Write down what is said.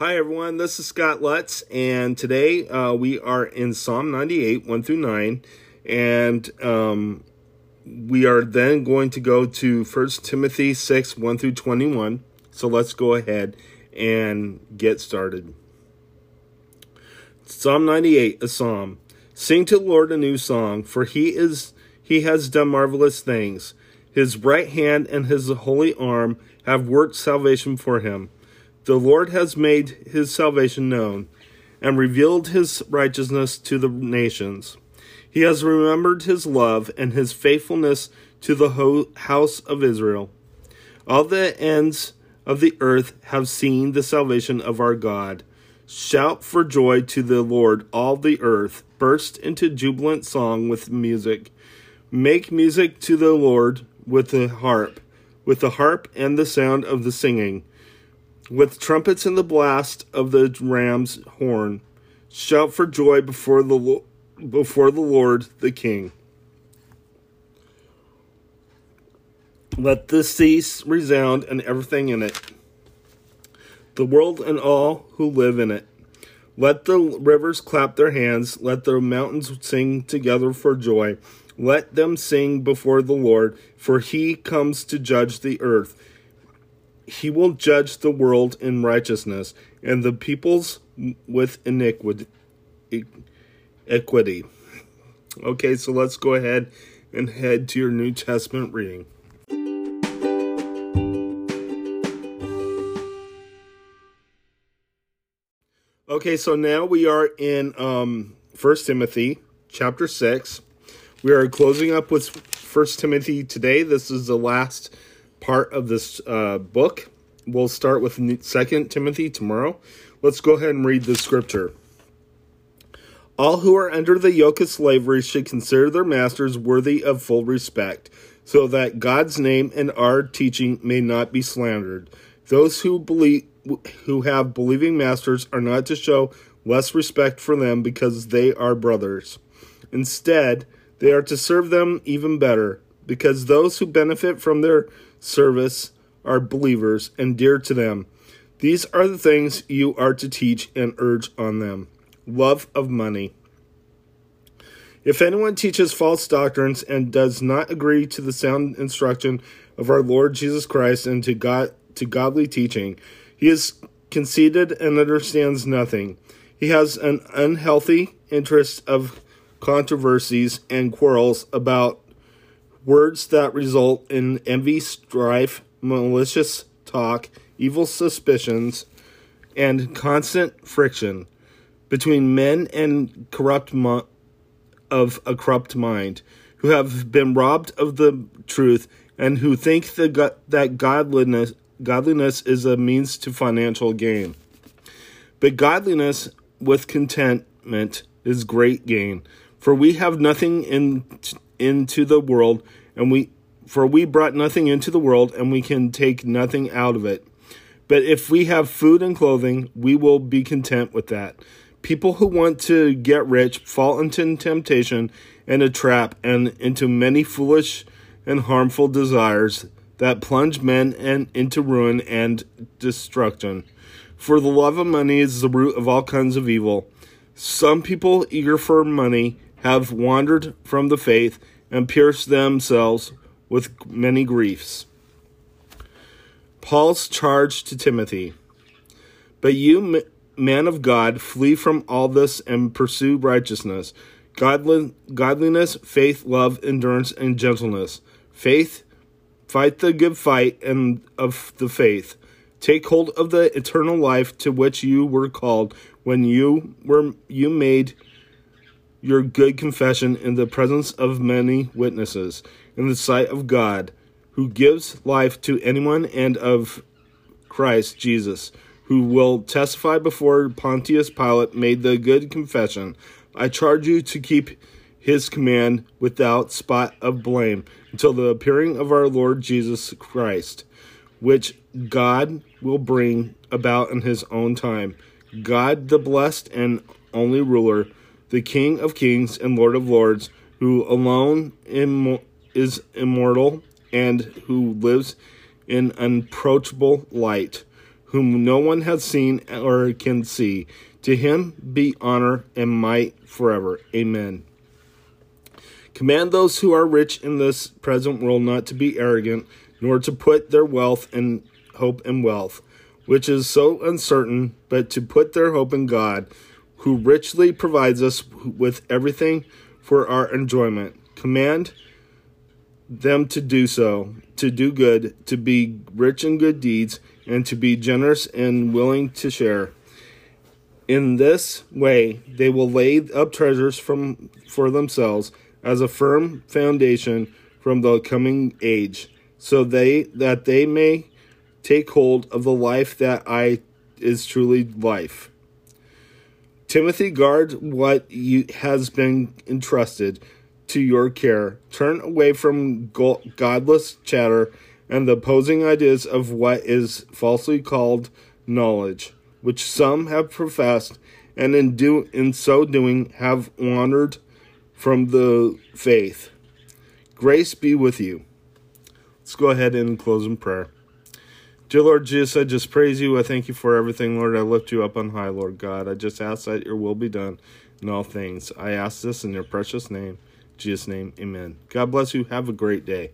Hi, everyone. This is Scott Lutz, and today uh, we are in Psalm 98, 1 through 9. And um, we are then going to go to 1 Timothy 6, 1 through 21. So let's go ahead and get started. Psalm 98, a psalm. Sing to the Lord a new song, for he is he has done marvelous things. His right hand and his holy arm have worked salvation for him. The Lord has made his salvation known and revealed his righteousness to the nations. He has remembered his love and his faithfulness to the house of Israel. All the ends of the earth have seen the salvation of our God. Shout for joy to the Lord, all the earth. Burst into jubilant song with music. Make music to the Lord with the harp, with the harp and the sound of the singing with trumpets and the blast of the ram's horn. Shout for joy before the before the Lord the King. Let the seas resound and everything in it, the world and all who live in it. Let the rivers clap their hands, let the mountains sing together for joy. Let them sing before the Lord, for he comes to judge the earth he will judge the world in righteousness and the peoples with iniquity. Equity. Okay, so let's go ahead and head to your New Testament reading. Okay, so now we are in um, 1 Timothy chapter 6. We are closing up with 1 Timothy today. This is the last part of this uh, book. We'll start with Second Timothy tomorrow. Let's go ahead and read the scripture. All who are under the yoke of slavery should consider their masters worthy of full respect, so that God's name and our teaching may not be slandered. Those who believe who have believing masters are not to show less respect for them because they are brothers. Instead, they are to serve them even better, because those who benefit from their service are believers and dear to them. These are the things you are to teach and urge on them love of money. If anyone teaches false doctrines and does not agree to the sound instruction of our Lord Jesus Christ and to God to godly teaching, he is conceited and understands nothing. He has an unhealthy interest of controversies and quarrels about words that result in envy, strife, malicious talk, evil suspicions, and constant friction between men and corrupt mo- of a corrupt mind, who have been robbed of the truth and who think the that godliness godliness is a means to financial gain. But godliness with contentment is great gain, for we have nothing in into the world, and we for we brought nothing into the world, and we can take nothing out of it. But if we have food and clothing, we will be content with that. People who want to get rich fall into temptation and a trap and into many foolish and harmful desires that plunge men and into ruin and destruction. For the love of money is the root of all kinds of evil. Some people eager for money have wandered from the faith and pierced themselves with many griefs. Paul's charge to Timothy But you, man of God, flee from all this and pursue righteousness, godliness, faith, love, endurance, and gentleness. Faith, fight the good fight and of the faith. Take hold of the eternal life to which you were called when you were you made your good confession in the presence of many witnesses in the sight of God, who gives life to anyone, and of Christ Jesus, who will testify before Pontius Pilate made the good confession. I charge you to keep his command without spot of blame until the appearing of our Lord Jesus Christ, which God will bring about in his own time. God, the blessed and only ruler, the King of kings and Lord of lords, who alone Im- is immortal and who lives in unapproachable light, whom no one has seen or can see. To him be honor and might forever. Amen. Command those who are rich in this present world not to be arrogant, nor to put their wealth and hope in wealth, which is so uncertain, but to put their hope in God, who richly provides us with everything for our enjoyment. Command them to do so, to do good, to be rich in good deeds, and to be generous and willing to share. In this way, they will lay up treasures from, for themselves as a firm foundation from the coming age, so they that they may take hold of the life that I is truly life. Timothy, guard what you, has been entrusted to your care. Turn away from godless chatter and the opposing ideas of what is falsely called knowledge, which some have professed, and in do in so doing have wandered from the faith. Grace be with you. Let's go ahead and close in prayer. Dear Lord Jesus, I just praise you. I thank you for everything, Lord. I lift you up on high, Lord God. I just ask that your will be done in all things. I ask this in your precious name. Jesus' name, amen. God bless you. Have a great day.